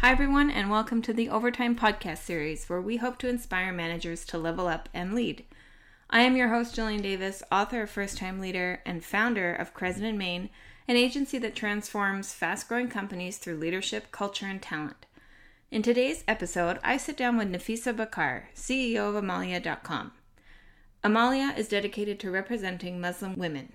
Hi, everyone, and welcome to the Overtime Podcast series, where we hope to inspire managers to level up and lead. I am your host, Jillian Davis, author of First Time Leader and founder of Crescent in Maine, an agency that transforms fast growing companies through leadership, culture, and talent. In today's episode, I sit down with Nafisa Bakkar, CEO of Amaliah.com. Amalia is dedicated to representing Muslim women.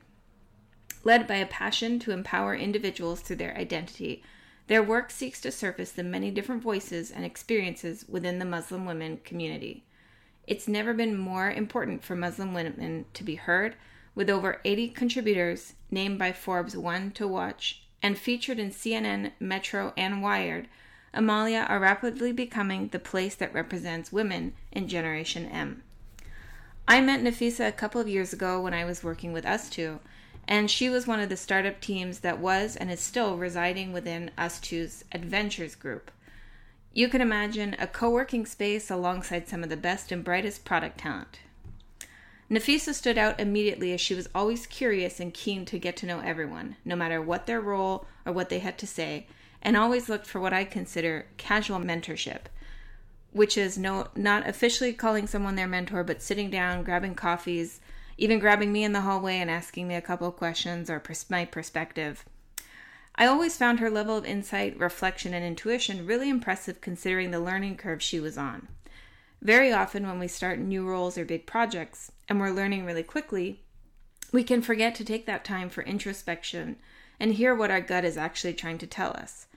Led by a passion to empower individuals through their identity, their work seeks to surface the many different voices and experiences within the Muslim women community. It's never been more important for Muslim women to be heard, with over 80 contributors named by Forbes One to Watch and featured in CNN, Metro, and Wired. Amaliah are rapidly becoming the place that represents women in Generation M. I met Nafisa a couple of years ago when I was working with ustwo, and she was one of the startup teams that was and is still residing within ustwo's Adventures group. You can imagine a co working space alongside some of the best and brightest product talent. Nafisa stood out immediately as she was always curious and keen to get to know everyone, no matter what their role or what they had to say, and always looked for what I consider casual mentorship, which is no not officially calling someone their mentor, but sitting down, grabbing coffees, even grabbing me in the hallway and asking me a couple questions or pers- my perspective. I always found her level of insight, reflection, and intuition really impressive considering the learning curve she was on. Very often, when we start new roles or big projects and we're learning really quickly, we can forget to take that time for introspection and hear what our gut is actually trying to tell us.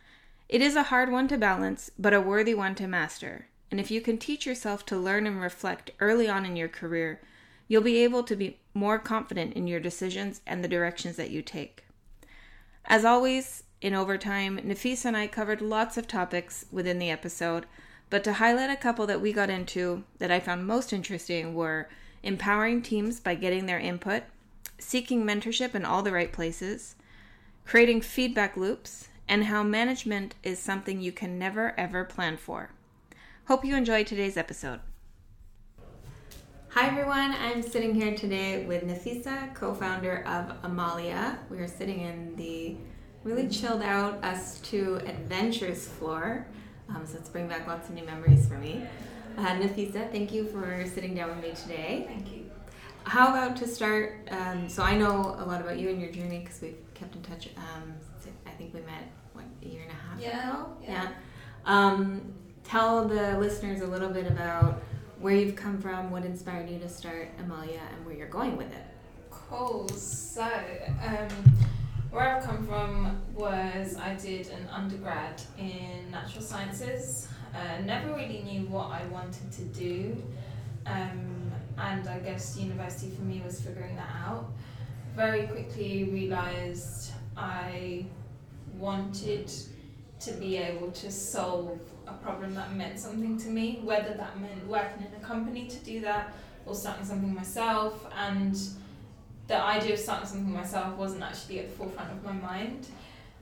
It is a hard one to balance, but a worthy one to master. And if you can teach yourself to learn and reflect early on in your career, you'll be able to be more confident in your decisions and the directions that you take. As always, in overtime, Nafisa and I covered lots of topics within the episode, but to highlight a couple that we got into that I found most interesting were empowering teams by getting their input, seeking mentorship in all the right places, creating feedback loops, and how management is something you can never ever plan for. Hope you enjoyed today's episode. Hi everyone, I'm sitting here today with Nafisa, co founder of Amaliah. We are sitting in the really chilled out ustwo Adventures floor. Um, so it's bringing back lots of new memories for me. Uh, Nafisa, thank you for sitting down with me today. Thank you. How about to start? Um, so I know a lot about you and your journey because we've kept in touch. Um, I think we met what a year and a half yeah, ago. Yeah. yeah. Um, tell the listeners a little bit about where you've come from, what inspired you to start Amaliah, and where you're going with it. Cool. So, um, where I've come from was I did an undergrad in natural sciences. Uh, never really knew what I wanted to do, um, and I guess university for me was figuring that out. Very quickly realized I wanted to be able to solve a problem that meant something to me, whether that meant working in a company to do that or starting something myself. And the idea of starting something myself wasn't actually at the forefront of my mind.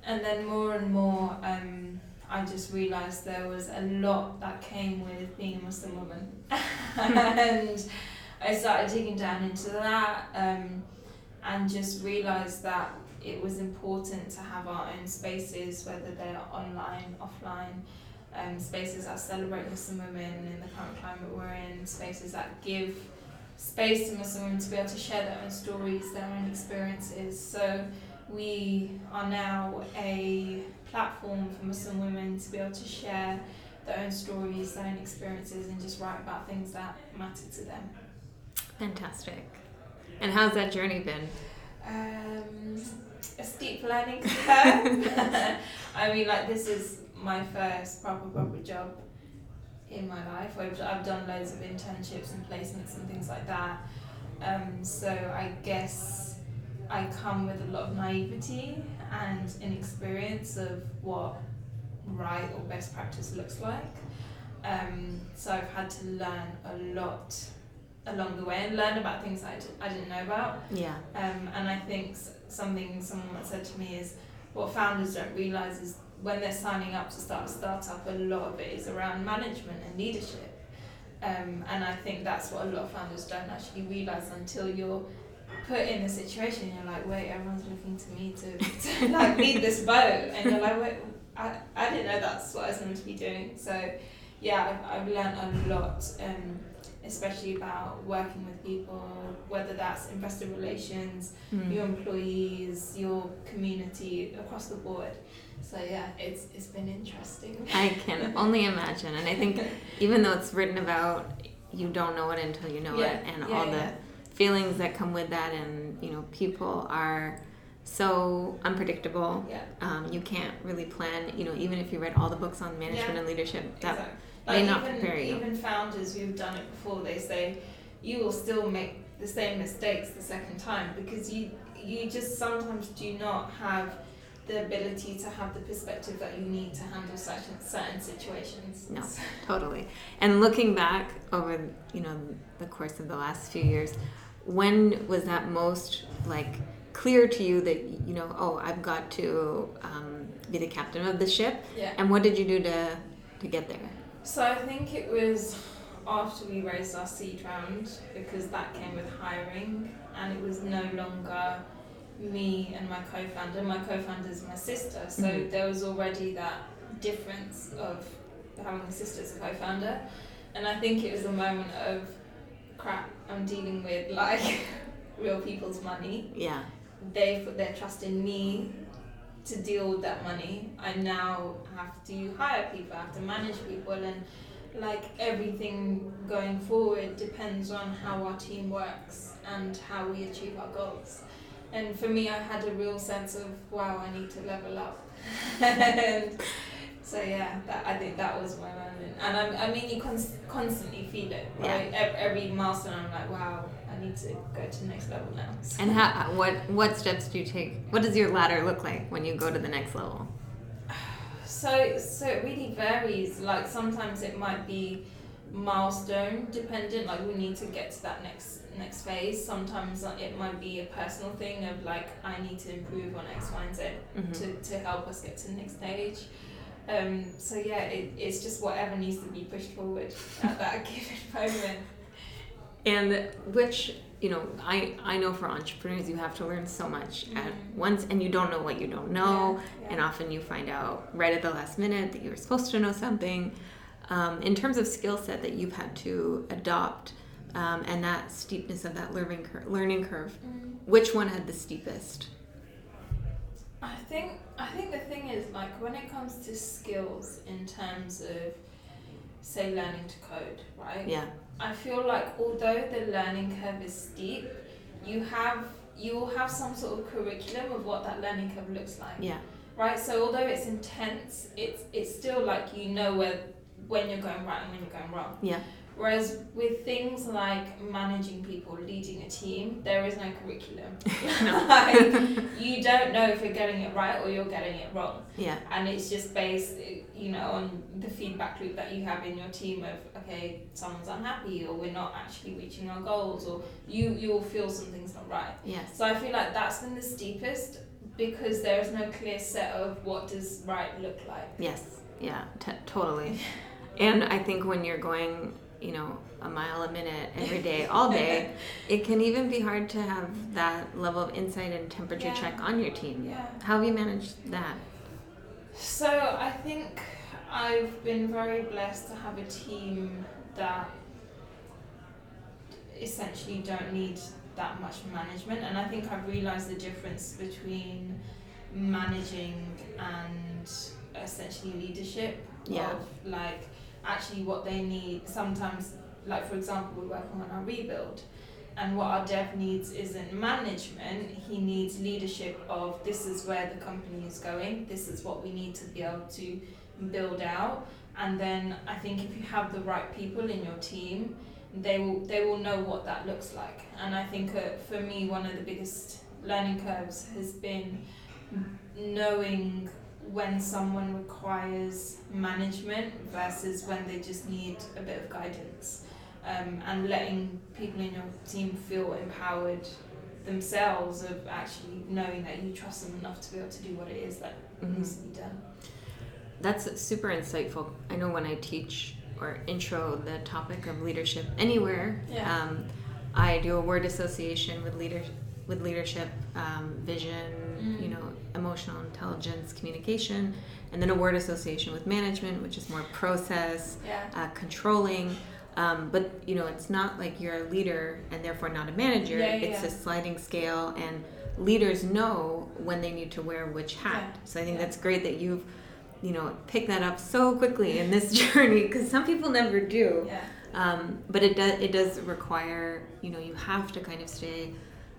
And then more and more, um, I just realised there was a lot that came with being a Muslim woman. and I started digging down into that um, and just realised that it was important to have our own spaces, whether they're online, offline, um, spaces that celebrate Muslim women in the current climate we're in, spaces that give space to Muslim women to be able to share their own stories, their own experiences. So we are now a platform for Muslim women to be able to share their own stories, their own experiences, and just write about things that matter to them. Fantastic. And how's that journey been? Um, a steep learning curve. I mean, like this is my first proper proper job in my life. I've, I've done loads of internships and placements and things like that. Um, so I guess I come with a lot of naivety and inexperience of what right or best practice looks like. Um, so I've had to learn a lot along the way and learn about things I d- I didn't know about. Yeah. Um, and I think something someone once said to me is what founders don't realize is when they're signing up to start a startup, a lot of it is around management and leadership. Um, and I think that's what a lot of founders don't actually realize until you're put in a situation. You're like, wait, everyone's looking to me to, to like lead this boat, and you're like, wait, I, I didn't know that's what I was meant to be doing. So yeah, I've, I've learned a lot, um, especially about working with people, whether that's investor relations, Mm. your employees, your community across the board. So yeah, it's it's been interesting. I can only imagine. And I think even though it's written about, you don't know it until you know Yeah, it, and yeah, all yeah. the feelings that come with that, and you know, people are so unpredictable. Yeah. Um, you can't really plan. You know, even if you read all the books on management and leadership, that Exactly. may Like not even, prepare you. Even founders who've done it before, they say you will still make the same mistakes the second time because you you just sometimes do not have the ability to have the perspective that you need to handle certain certain situations. No. totally. And looking back over, you know, the course of the last few years, when was that most like clear to you that you know, oh, I've got to um, be the captain of the ship? Yeah. And what did you do to to get there? So I think it was after we raised our seed round because that came with hiring and it was no longer me and my co-founder. My co-founder is my sister, so Mhm. there was already that difference of having a sister as a co-founder, and I think it was a moment of crap. I'm dealing with like real people's money. Yeah. They put their trust in me to deal with that money. I now have to hire people, I have to manage people, and like everything going forward depends on how our team works and how we achieve our goals. And for me, I had a real sense of wow, I need to level up. and so yeah, that I think that was my moment. And I, I mean, you const- constantly feel it, right? Ev- Every milestone, I'm like, wow, I need to go to the next level now. So- And how, what what steps do you take? What does your ladder look like when you go to the next level? So so it really varies. Like sometimes it might be milestone dependent. Like we need to get to that next next phase. Sometimes uh, it might be a personal thing of like I need to improve on X, Y, and Z Mhm. to, to help us get to the next stage. Um, so yeah, it, it's just whatever needs to be pushed forward at that given moment. And which you know, I I know for entrepreneurs you have to learn so much at Mhm. once, and you don't know what you don't know, Yeah, and often you find out right at the last minute that you were supposed to know something. Um, in terms of skill set that you've had to adopt, um, and that steepness of that learning cur- learning curve, Mm. which one had the steepest? I think I think the thing is like when it comes to skills in terms of say learning to code, right? Yeah, I feel like although the learning curve is steep, you have you will have some sort of curriculum of what that learning curve looks like. yeah, Right? So although it's intense, it's it's still like you know where when you're going right and when you're going wrong. yeah, Whereas with things like managing people, leading a team, there is no curriculum. like, you don't know if you're getting it right or you're getting it wrong. yeah, And it's just based, you know, on the feedback loop that you have in your team of, okay, someone's unhappy or we're not actually reaching our goals or you, you'll feel something's not right. yes, So I feel like that's been the steepest because there is no clear set of what does right look like. yes, yeah, t- totally. And I think when you're going, you know, a mile a minute every day, all day, it can even be hard to have that level of insight and temperature Yeah. check on your team. Yeah. How have you managed that? So I think I've been very blessed to have a team that essentially don't need that much management and I think I've realized the difference between managing and essentially leadership Yeah. of like actually what they need sometimes like for example we're working on our rebuild and what our dev needs isn't management he needs leadership of this is where the company is going this is what we need to be able to build out and then i think if you have the right people in your team they will they will know what that looks like. And i think uh, for me one of the biggest learning curves has been knowing when someone requires management versus when they just need a bit of guidance um, and letting people in your team feel empowered themselves of actually knowing that you trust them enough to be able to do what it is that Mhm. needs to be done. That's super insightful. I know when I teach or intro the topic of leadership anywhere, Yeah. um, I do a word association with leader with leadership, um, vision, mm. you know emotional intelligence communication and then a word association with management which is more process yeah. uh, controlling. Um, but you know it's not like you're a leader and therefore not a manager. Yeah, yeah, it's a sliding scale and leaders know when they need to wear which hat. So i think that's great that you've you know picked that up so quickly in this journey because some people never do. Yeah. Um, but it does it does require you know you have to kind of stay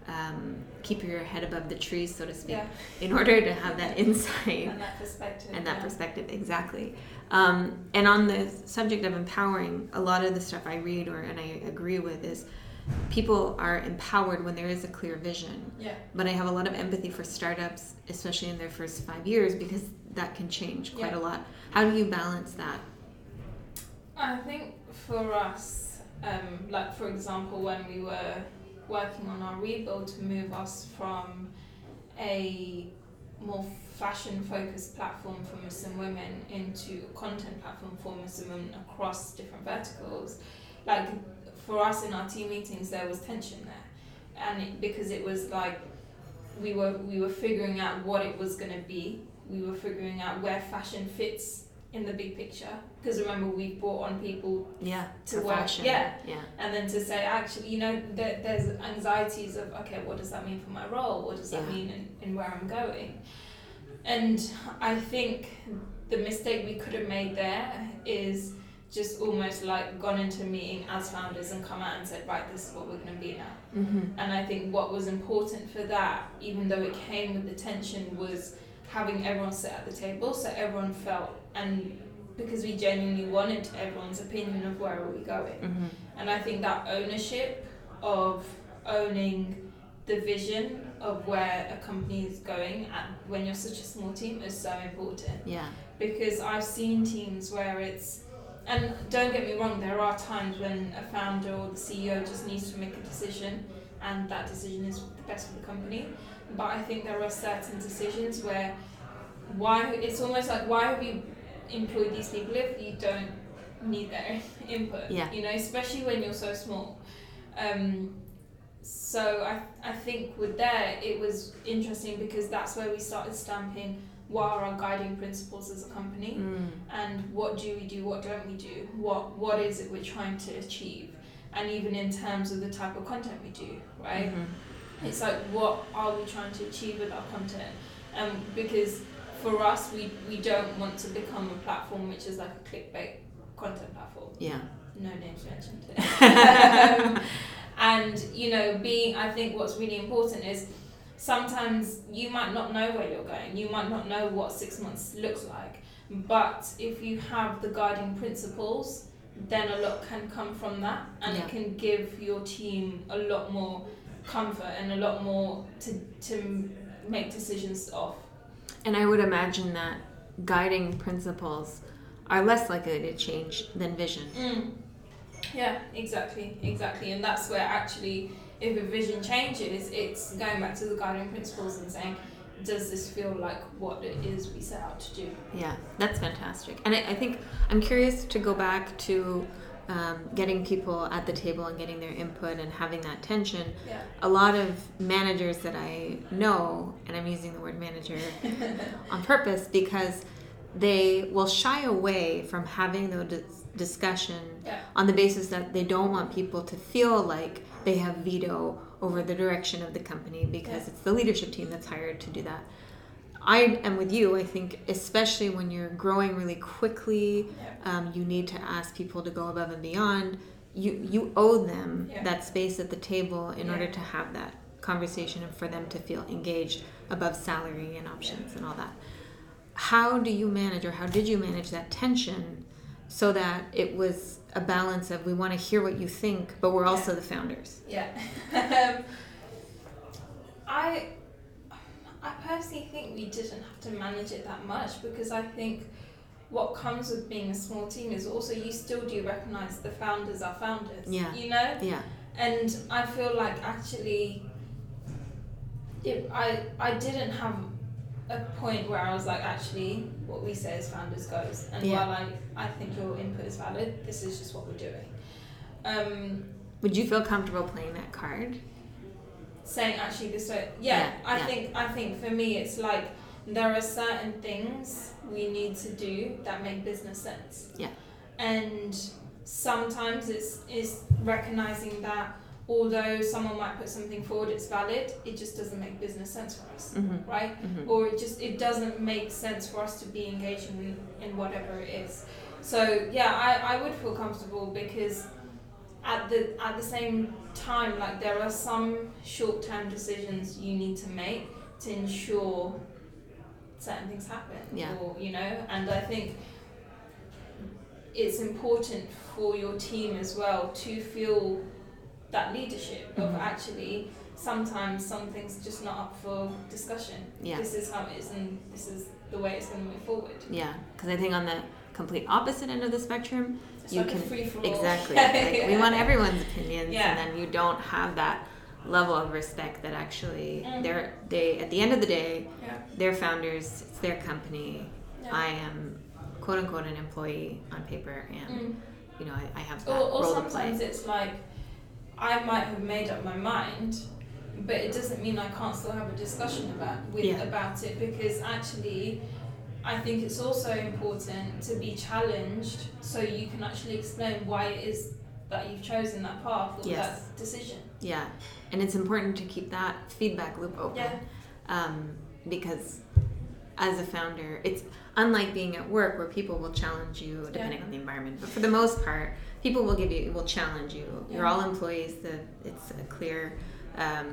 um, keep your head above the trees so to speak yeah. in order to have that insight and that perspective and that yeah. perspective exactly. Um, and on the subject of empowering a lot of the stuff i read or and i agree with is people are empowered when there is a clear vision. Yeah. But i have a lot of empathy for startups especially in their first five years because that can change quite Yeah. a lot. How do you balance that? I think for us, um, like for example, when we were working on our rebuild to move us from a more fashion focused platform for Muslim women into a content platform for Muslim women across different verticals, like for us in our team meetings, there was tension there, and it, because it was like we were we were figuring out what it was going to be. We were figuring out where fashion fits in the big picture. Because remember, we brought on people yeah To work, yeah. yeah and then to say actually you know there, there's anxieties of okay what does that mean for my role what does that Yeah. mean in, in where i'm going and i think the mistake we could have made there is just almost like gone into a meeting as founders and come out and said right this is what we're going to be now mm-hmm. and i think what was important for that even though it came with the tension was having everyone sit at the table so everyone felt and because we genuinely wanted everyone's opinion of where are we going. Mm-hmm. and I think that ownership of owning the vision of where a company is going and when you're such a small team is so important. Yeah. Because I've seen teams where it's and don't get me wrong there are times when a founder or the CEO just needs to make a decision and that decision is the best for the company. But I think there are certain decisions where why it's almost like why have you employed these people if you don't need their input Yeah. you know especially when you're so small um, so I, I think with there it was interesting because that's where we started stamping what are our guiding principles as a company mm. and what do we do what don't we do what what is it we're trying to achieve and even in terms of the type of content we do right Mhm. it's like what are we trying to achieve with our content um, because for us we, we don't want to become a platform which is like a clickbait content platform. Yeah. No names mentioned um, and you know being i think what's really important is sometimes you might not know where you're going you might not know what six months looks like but if you have the guiding principles then a lot can come from that and Yeah. it can give your team a lot more comfort and a lot more to, to make decisions off And I would imagine that guiding principles are less likely to change than vision. Mm. Yeah, exactly, exactly. And that's where actually, if a vision changes, it's going back to the guiding principles and saying, does this feel like what it is we set out to do? Yeah, that's fantastic. And I, I think I'm curious to go back to um, getting people at the table and getting their input and having that tension. Yeah. A lot of managers that I know, and I'm using the word manager on purpose because they will shy away from having those discussion Yeah. on the basis that they don't want people to feel like they have veto over the direction of the company because Yeah. it's the leadership team that's hired to do that. I am with you. I think, especially when you're growing really quickly, Yeah. um, you need to ask people to go above and beyond. You you owe them Yeah. that space at the table in Yeah. order to have that conversation and for them to feel engaged above salary and options and all that. How do you manage, or how did you manage that tension, so that it was a balance of we want to hear what you think, but we're also the founders. Yeah. um, I, I personally think we didn't have to manage it that much because I think what comes with being a small team is also you still do recognize the founders are founders. Yeah. You know? Yeah. and I feel like actually, it, I I didn't have a point where I was like, actually, what we say as founders goes, and Yeah. while I I think your input is valid, this is just what we're doing. Um, Would you feel comfortable playing that card? Saying actually this way. Yeah, Yeah, I yeah. think I think for me it's like there are certain things we need to do that make business sense. Yeah. And sometimes it's is recognizing that although someone might put something forward, it's valid. It just doesn't make business sense for us, Mm-hmm. right? Mm-hmm. or it just it doesn't make sense for us to be engaging in, in whatever it is. So yeah, I, I would feel comfortable because at the at the same time, like there are some short term decisions you need to make to ensure certain things happen. Yeah. Or you know, and I think it's important for your team as well to feel that leadership of Mhm. actually sometimes something's just not up for discussion. Yeah. This is how it is and this is the way it's going to move forward. Yeah, because I think on the complete opposite end of the spectrum, It's You like can- a free for all. exactly, like, we want everyone's opinions, Yeah. and then you don't have that level of respect that actually Mhm. they're they at the end of the day Yeah. they're founders it's their company yeah. i am quote unquote an employee on paper and Mm. you know i, I have that Or, or role to play sometimes it's like I might have made up my mind, but it doesn't mean I can't still have a discussion about with Yeah. about it because actually. I think it's also important to be challenged so you can actually explain why it is that you've chosen that path or Yes. that decision. yeah and it's important to keep that feedback loop open Yeah. um, because as a founder it's unlike being at work where people will challenge you depending Yeah. on the environment but for the most part people will give you will challenge you you're all employees the it's a clear um,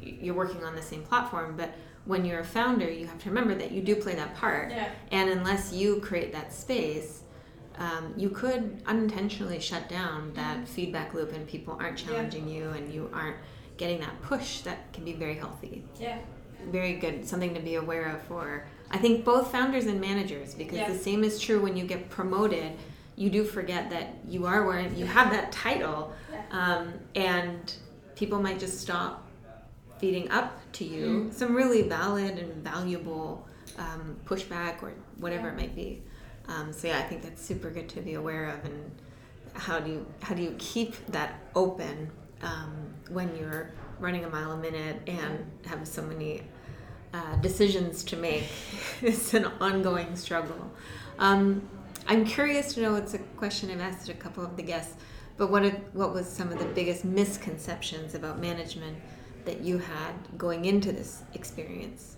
you're working on the same platform but when you're a founder you have to remember that you do play that part Yeah. and unless you create that space um, you could unintentionally shut down that Mhm. feedback loop and people aren't Yeah. challenging you and you aren't getting that push that can be very healthy Yeah. very good something to be aware of for i think both founders and managers because Yeah. the same is true when you get promoted you do forget that you are wearing you have that title Yeah. um, and people might just stop feeding up to you Mm. some really valid and valuable um, pushback or whatever Yeah. it might be um, so yeah i think that's super good to be aware of and how do you how do you keep that open um, when you're running a mile a minute and have so many uh, decisions to make it's an ongoing struggle um, i'm curious to know it's a question i've asked a couple of the guests but what what was some of the biggest misconceptions about management that you had going into this experience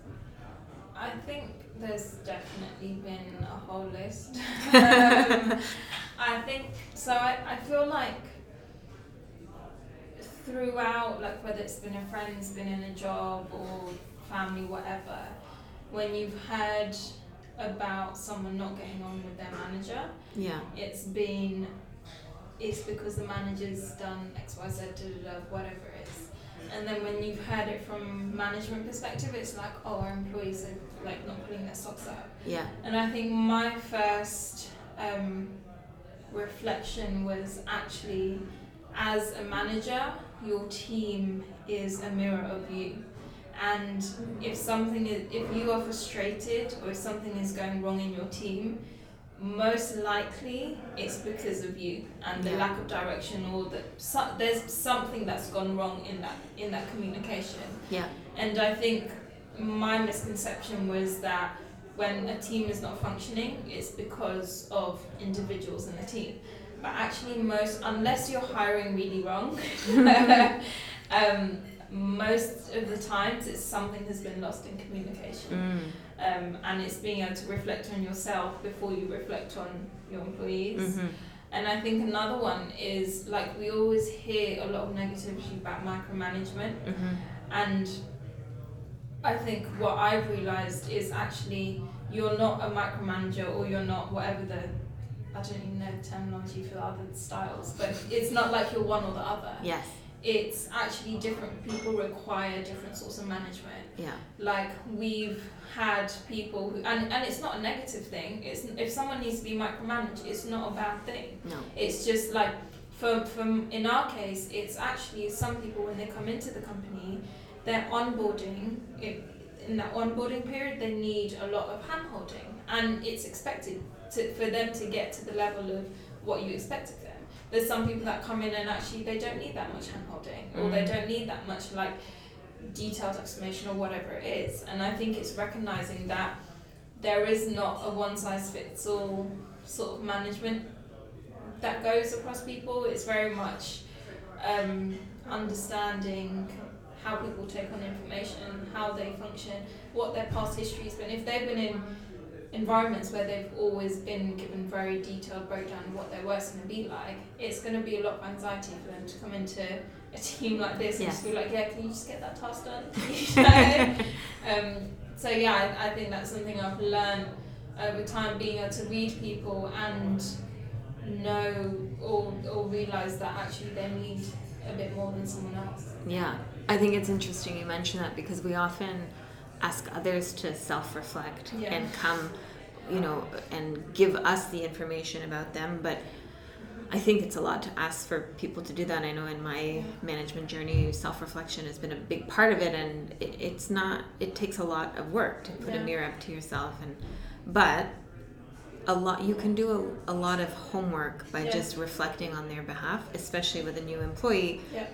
I think there's definitely been a whole list. um, I think so. I, I feel like throughout, like whether it's been a friend's been in a job or family, whatever, when you've heard about someone not getting on with their manager, yeah it's been it's because the manager's done X, Y, Z, da, da, da, whatever it is. And then when you've heard it from management perspective, it's like, oh, our employees are like not putting their socks up. yeah And I think my first um, reflection was actually, as a manager, your team is a mirror of you. And if something is, if you are frustrated or if something is going wrong in your team, most likely it's because of you and the Yeah. lack of direction or that so, there's something that's gone wrong in that in that communication. yeah And I think my misconception was that when a team is not functioning, it's because of individuals in the team. But actually, most, unless you're hiring really wrong, um, most of the times it's something has been lost in communication. mm. Um, and it's being able to reflect on yourself before you reflect on your employees. Mhm. And I think another one is like we always hear a lot of negativity about micromanagement. Mhm. And I think what I've realised is actually you're not a micromanager or you're not whatever the I don't even know the terminology for other styles, but it's not like you're one or the other. yes It's actually different people require different sorts of management. Yeah Like we've had people who and, and it's not a negative thing. It's if someone needs to be micromanaged, it's not a bad thing. no It's just like from from in our case, it's actually some people when they come into the company, they're onboarding. It, in that onboarding period, they need a lot of handholding, and it's expected to, for them to get to the level of what you expect of them. There's some people that come in and actually they don't need that much hand holding, or they Mm. don't need that much like detailed explanation or whatever it is. And I think it's recognizing that there is not a one size fits all sort of management that goes across people. It's very much um, understanding how people take on information, how they function, what their past history has been. If they've been in environments where they've always been given very detailed breakdown of what their work's going to be like, it's going to be a lot of anxiety for them to come into a team like this and just be like, yeah, can you just get that task done? Um, so yeah, I, I think that's something I've learned over time, being able to read people and know or, or realize that actually they need a bit more than someone else. Yeah, I think it's interesting you mention that because we often ask others to self reflect Yeah. and come, you know, and give us the information about them. But I think it's a lot to ask for people to do that. I know in my management journey, self reflection has been a big part of it, and it, it's not, it takes a lot of work to put a mirror up to yourself. and But a lot you can do a, a lot of homework by Yeah. just reflecting on their behalf especially with a new employee Yeah.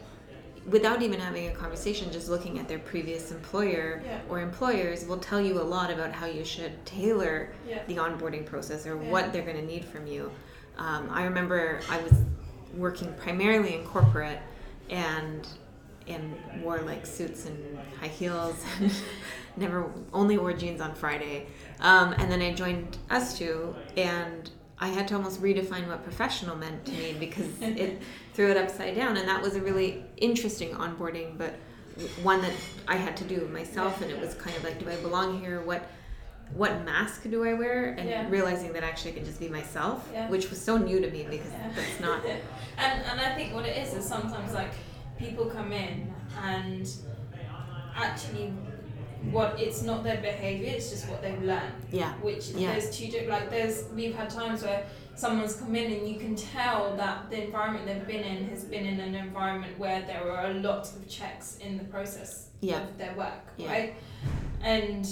without even having a conversation, just looking at their previous employer Yeah. or employers will tell you a lot about how you should tailor Yeah. the onboarding process or Yeah. what they're going to need from you. Um, I remember I was working primarily in corporate and and wore like suits and high heels and never only wore jeans on Friday. Um, and then I joined ustwo and I had to almost redefine what professional meant to me because it threw it upside down and that was a really interesting onboarding but one that I had to do myself and it was kind of like do I belong here what what mask do I wear and Yeah. realizing that actually I can just be myself Yeah. which was so new to me because Yeah. that's not and and I think what it is is sometimes like people come in and actually what it's not their behavior it's just what they've learned yeah which Yeah. there's two like there's we've had times where someone's come in and you can tell that the environment they've been in has been in an environment where there are a lot of checks in the process Yeah. of their work Yeah. right and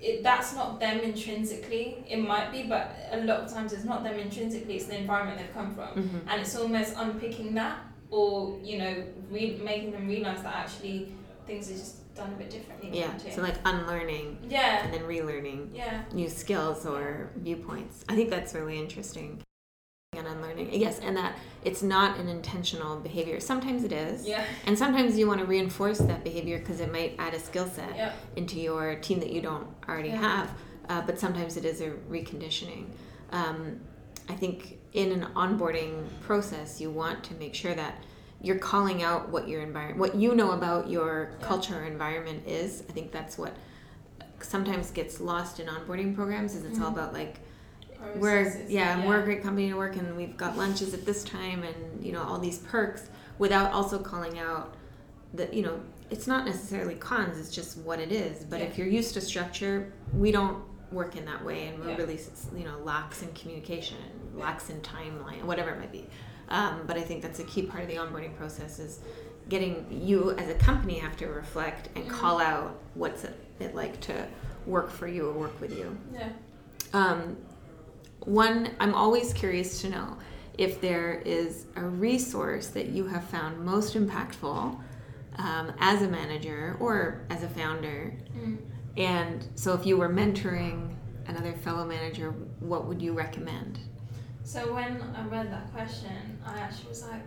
it, that's not them intrinsically. It might be but a lot of times it's not them intrinsically it's the environment they've come from. Hmm and it's almost unpicking that or you know re- making them realize that actually things are just done a bit differently yeah so like unlearning yeah. and then relearning yeah. new skills or viewpoints. I think that's really interesting. And unlearning, yes, and that it's not an intentional behavior. Sometimes it is, yeah and sometimes you want to reinforce that behavior because it might add a skill set yeah into your team that you don't already Yeah. have. Uh, but sometimes it is a reconditioning. Um, I think in an onboarding process, you want to make sure that you're calling out what your environment, what you know about your Yeah. culture or environment is. I think that's what sometimes gets lost in onboarding programs. Is it's all Mhm. about like we're Processes, yeah, we're a great company to work and we've got lunches at this time and you know all these perks without also calling out that you know it's not necessarily cons it's just what it is but if you're used to structure we don't work in that way and we're Yeah. really you know lax in communication lax in timeline whatever it might be. Um, but i think that's a key part of the onboarding process is getting you as a company have to reflect and Mhm. call out what's it, it like to work for you or work with you. Yeah. Um, one, I'm always curious to know if there is a resource that you have found most impactful um, as a manager or as a founder. Mm. And so, if you were mentoring another fellow manager, what would you recommend? So when I read that question, I actually was like,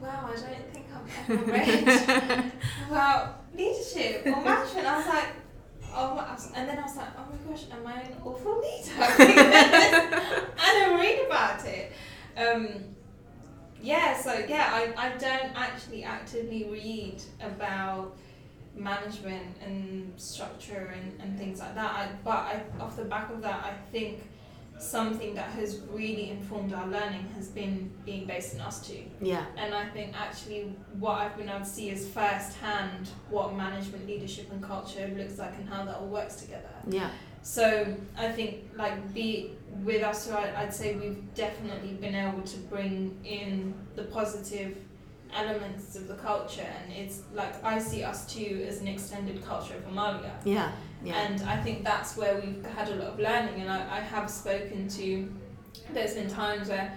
wow, I don't think I've ever read about leadership or management. I was like, oh, else? and then I was like, oh my gosh, am I an awful leader? I don't read about it. Um, yeah, so yeah, I, I don't actually actively read about management and structure and, and things like that. I, but I, off the back of that, I think something that has really informed our learning has been being based in ustwo. Yeah, And I think actually what I've been able to see is firsthand what management, leadership, and culture looks like and how that all works together. yeah, So I think like be with us, so I, I'd say we've definitely been able to bring in the positive elements of the culture, and it's like I see ustwo as an extended culture of Amaliah. yeah, yeah. And I think that's where we've had a lot of learning. And I, I have spoken to, there's been times where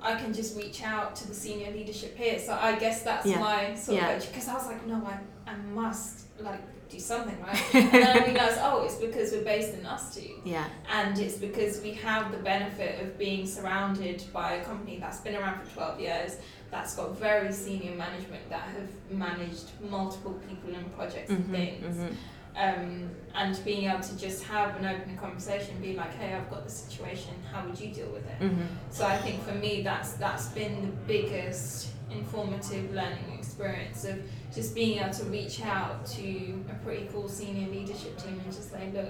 I can just reach out to the senior leadership here. So I guess that's Yeah. my sort Yeah. of because I was like, no, I, I must like do something, right? and then I realized, oh, it's because we're based in ustwo. Yeah. And it's because we have the benefit of being surrounded by a company that's been around for 12 years, that's got very senior management that have managed multiple people and projects and Mhm, things. mhm. Um, and being able to just have an open conversation, be like, hey, I've got this situation, how would you deal with it? Mhm. So I think for me, that's that's been the biggest informative learning experience of just being able to reach out to a pretty cool senior leadership team and just say, look,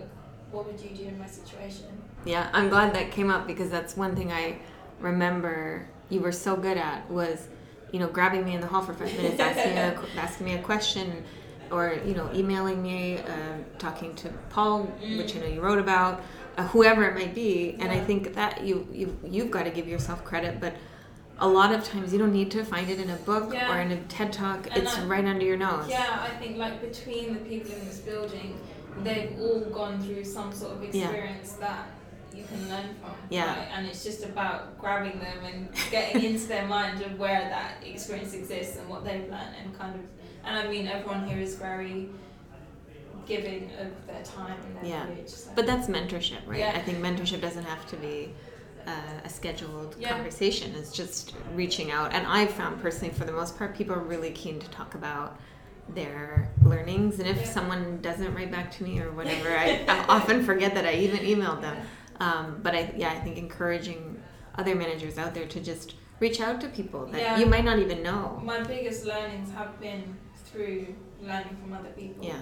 what would you do in my situation? Yeah, I'm glad that came up because that's one thing I remember you were so good at was, you know, grabbing me in the hall for five minutes, asking a, asking me a question, or you know, emailing me, uh, talking to Paul, which I know you wrote about, uh, whoever it might be. And I think that you you you've got to give yourself credit, but. A lot of times you don't need to find it in a book Yeah. or in a TED talk. And it's I- right under your nose. Yeah, I think like between the people in this building, they've all gone through some sort of Yeah. experience that you can learn from. Yeah. Right? And it's just about grabbing them and getting into their mind of where that experience exists and what they've learned and kind of. And I mean, everyone here is very giving of their time and their Yeah. knowledge. So. But that's mentorship, right? Yeah. I think mentorship doesn't have to be uh, a scheduled Yeah. conversation. It's just reaching out. And I've found personally, for the most part, people are really keen to talk about their learnings. And if Yeah. someone doesn't write back to me or whatever, I, I often forget that I even emailed them. Um, but I, yeah, I think encouraging other managers out there to just reach out to people that Yeah. you might not even know. My biggest learnings have been through learning from other people. Yeah,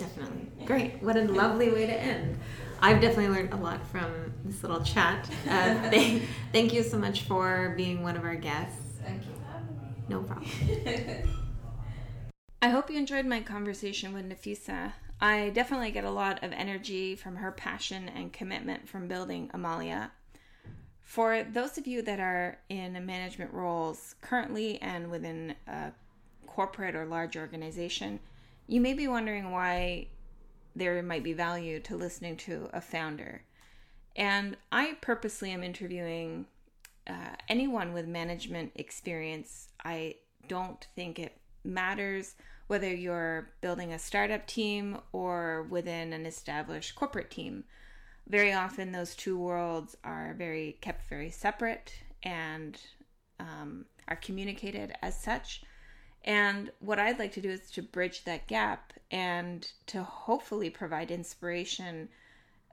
definitely. Great. What a lovely way to end. I've definitely learned a lot from this little chat. Uh, thank, thank you so much for being one of our guests. Thank you for having me. No problem. I hope you enjoyed my conversation with Nafisa. I definitely get a lot of energy from her passion and commitment from building Amaliah. For those of you that are in management roles currently and within a corporate or large organization, you may be wondering why there might be value to listening to a founder. And I purposely am interviewing uh, anyone with management experience. I don't think it matters whether you're building a startup team or within an established corporate team. Very often, those two worlds are very kept very separate and um, are communicated as such. And what I'd like to do is to bridge that gap and to hopefully provide inspiration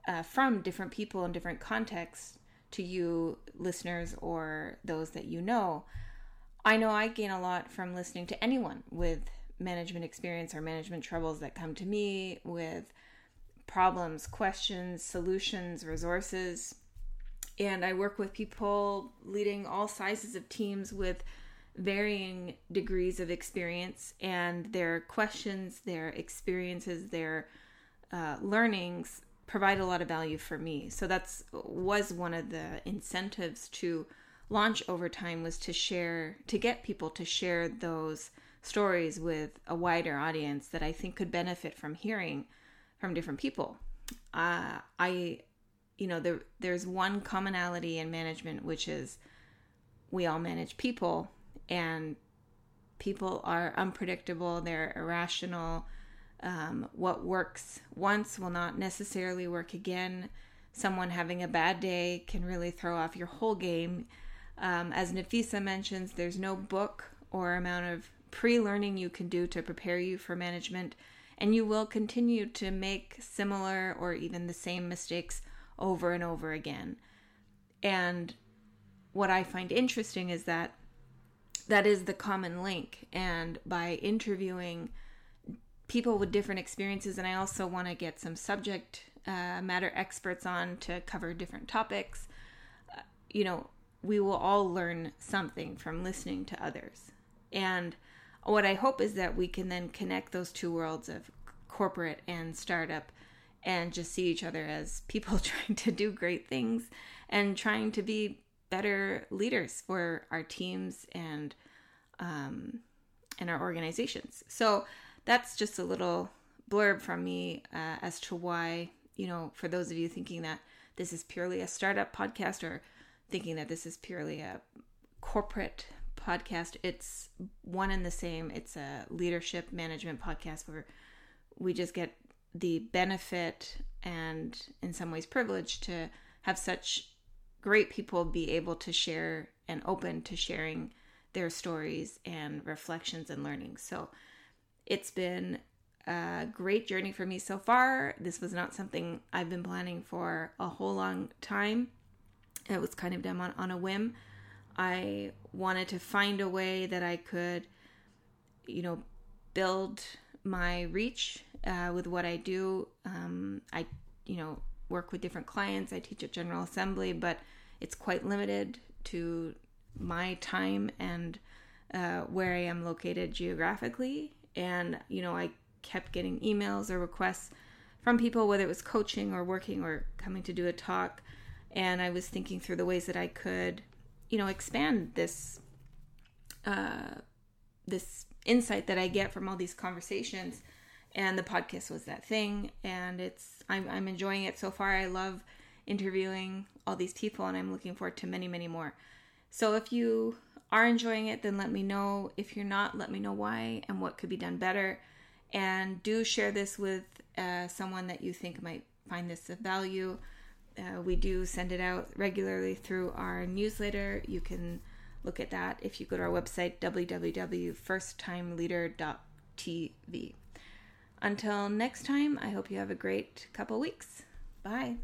uh, from different people in different contexts to you, listeners, or those that you know. I know I gain a lot from listening to anyone with management experience or management troubles that come to me with problems, questions, solutions, resources. And I work with people leading all sizes of teams with varying degrees of experience, and their questions, their experiences, their uh, learnings provide a lot of value for me. So that's was one of the incentives to launch Overtime was to share to get people to share those stories with a wider audience that I think could benefit from hearing from different people. Uh, I, you know, there there's one commonality in management, which is we all manage people, and people are unpredictable. They're irrational. Um, what works once will not necessarily work again. Someone having a bad day can really throw off your whole game. Um, as Nafisa mentions, there's no book or amount of pre learning you can do to prepare you for management, and you will continue to make similar or even the same mistakes over and over again. And what I find interesting is that that is the common link. And by interviewing people with different experiences, and I also want to get some subject uh, matter experts on to cover different topics, uh, you know, we will all learn something from listening to others. And what I hope is that we can then connect those two worlds of corporate and startup and just see each other as people trying to do great things and trying to be better leaders for our teams and um, and our organizations. So that's just a little blurb from me uh, as to why you know for those of you thinking that this is purely a startup podcast or thinking that this is purely a corporate podcast. It's one and the same. It's a leadership management podcast where we just get the benefit and, in some ways, privilege to have such great people be able to share and open to sharing their stories and reflections and learning. So it's been a great journey for me so far. This was not something I've been planning for a whole long time. It was kind of done on, on a whim. I wanted to find a way that I could, you know, build my reach uh, with what I do. Um, I, you know, work with different clients. I teach at General Assembly, but it's quite limited to my time and uh, where I am located geographically. And, you know, I kept getting emails or requests from people, whether it was coaching or working or coming to do a talk. And I was thinking through the ways that I could, you know, expand this, uh, this insight that I get from all these conversations. And the podcast was that thing. And it's, I'm, I'm enjoying it so far. I love interviewing all these people and I'm looking forward to many, many more. So if you are enjoying it, then let me know. If you're not, let me know why and what could be done better. And do share this with uh, someone that you think might find this of value. Uh, we do send it out regularly through our newsletter. You can look at that if you go to our website, www.firsttimeleader.tv. Until next time, I hope you have a great couple weeks. Bye.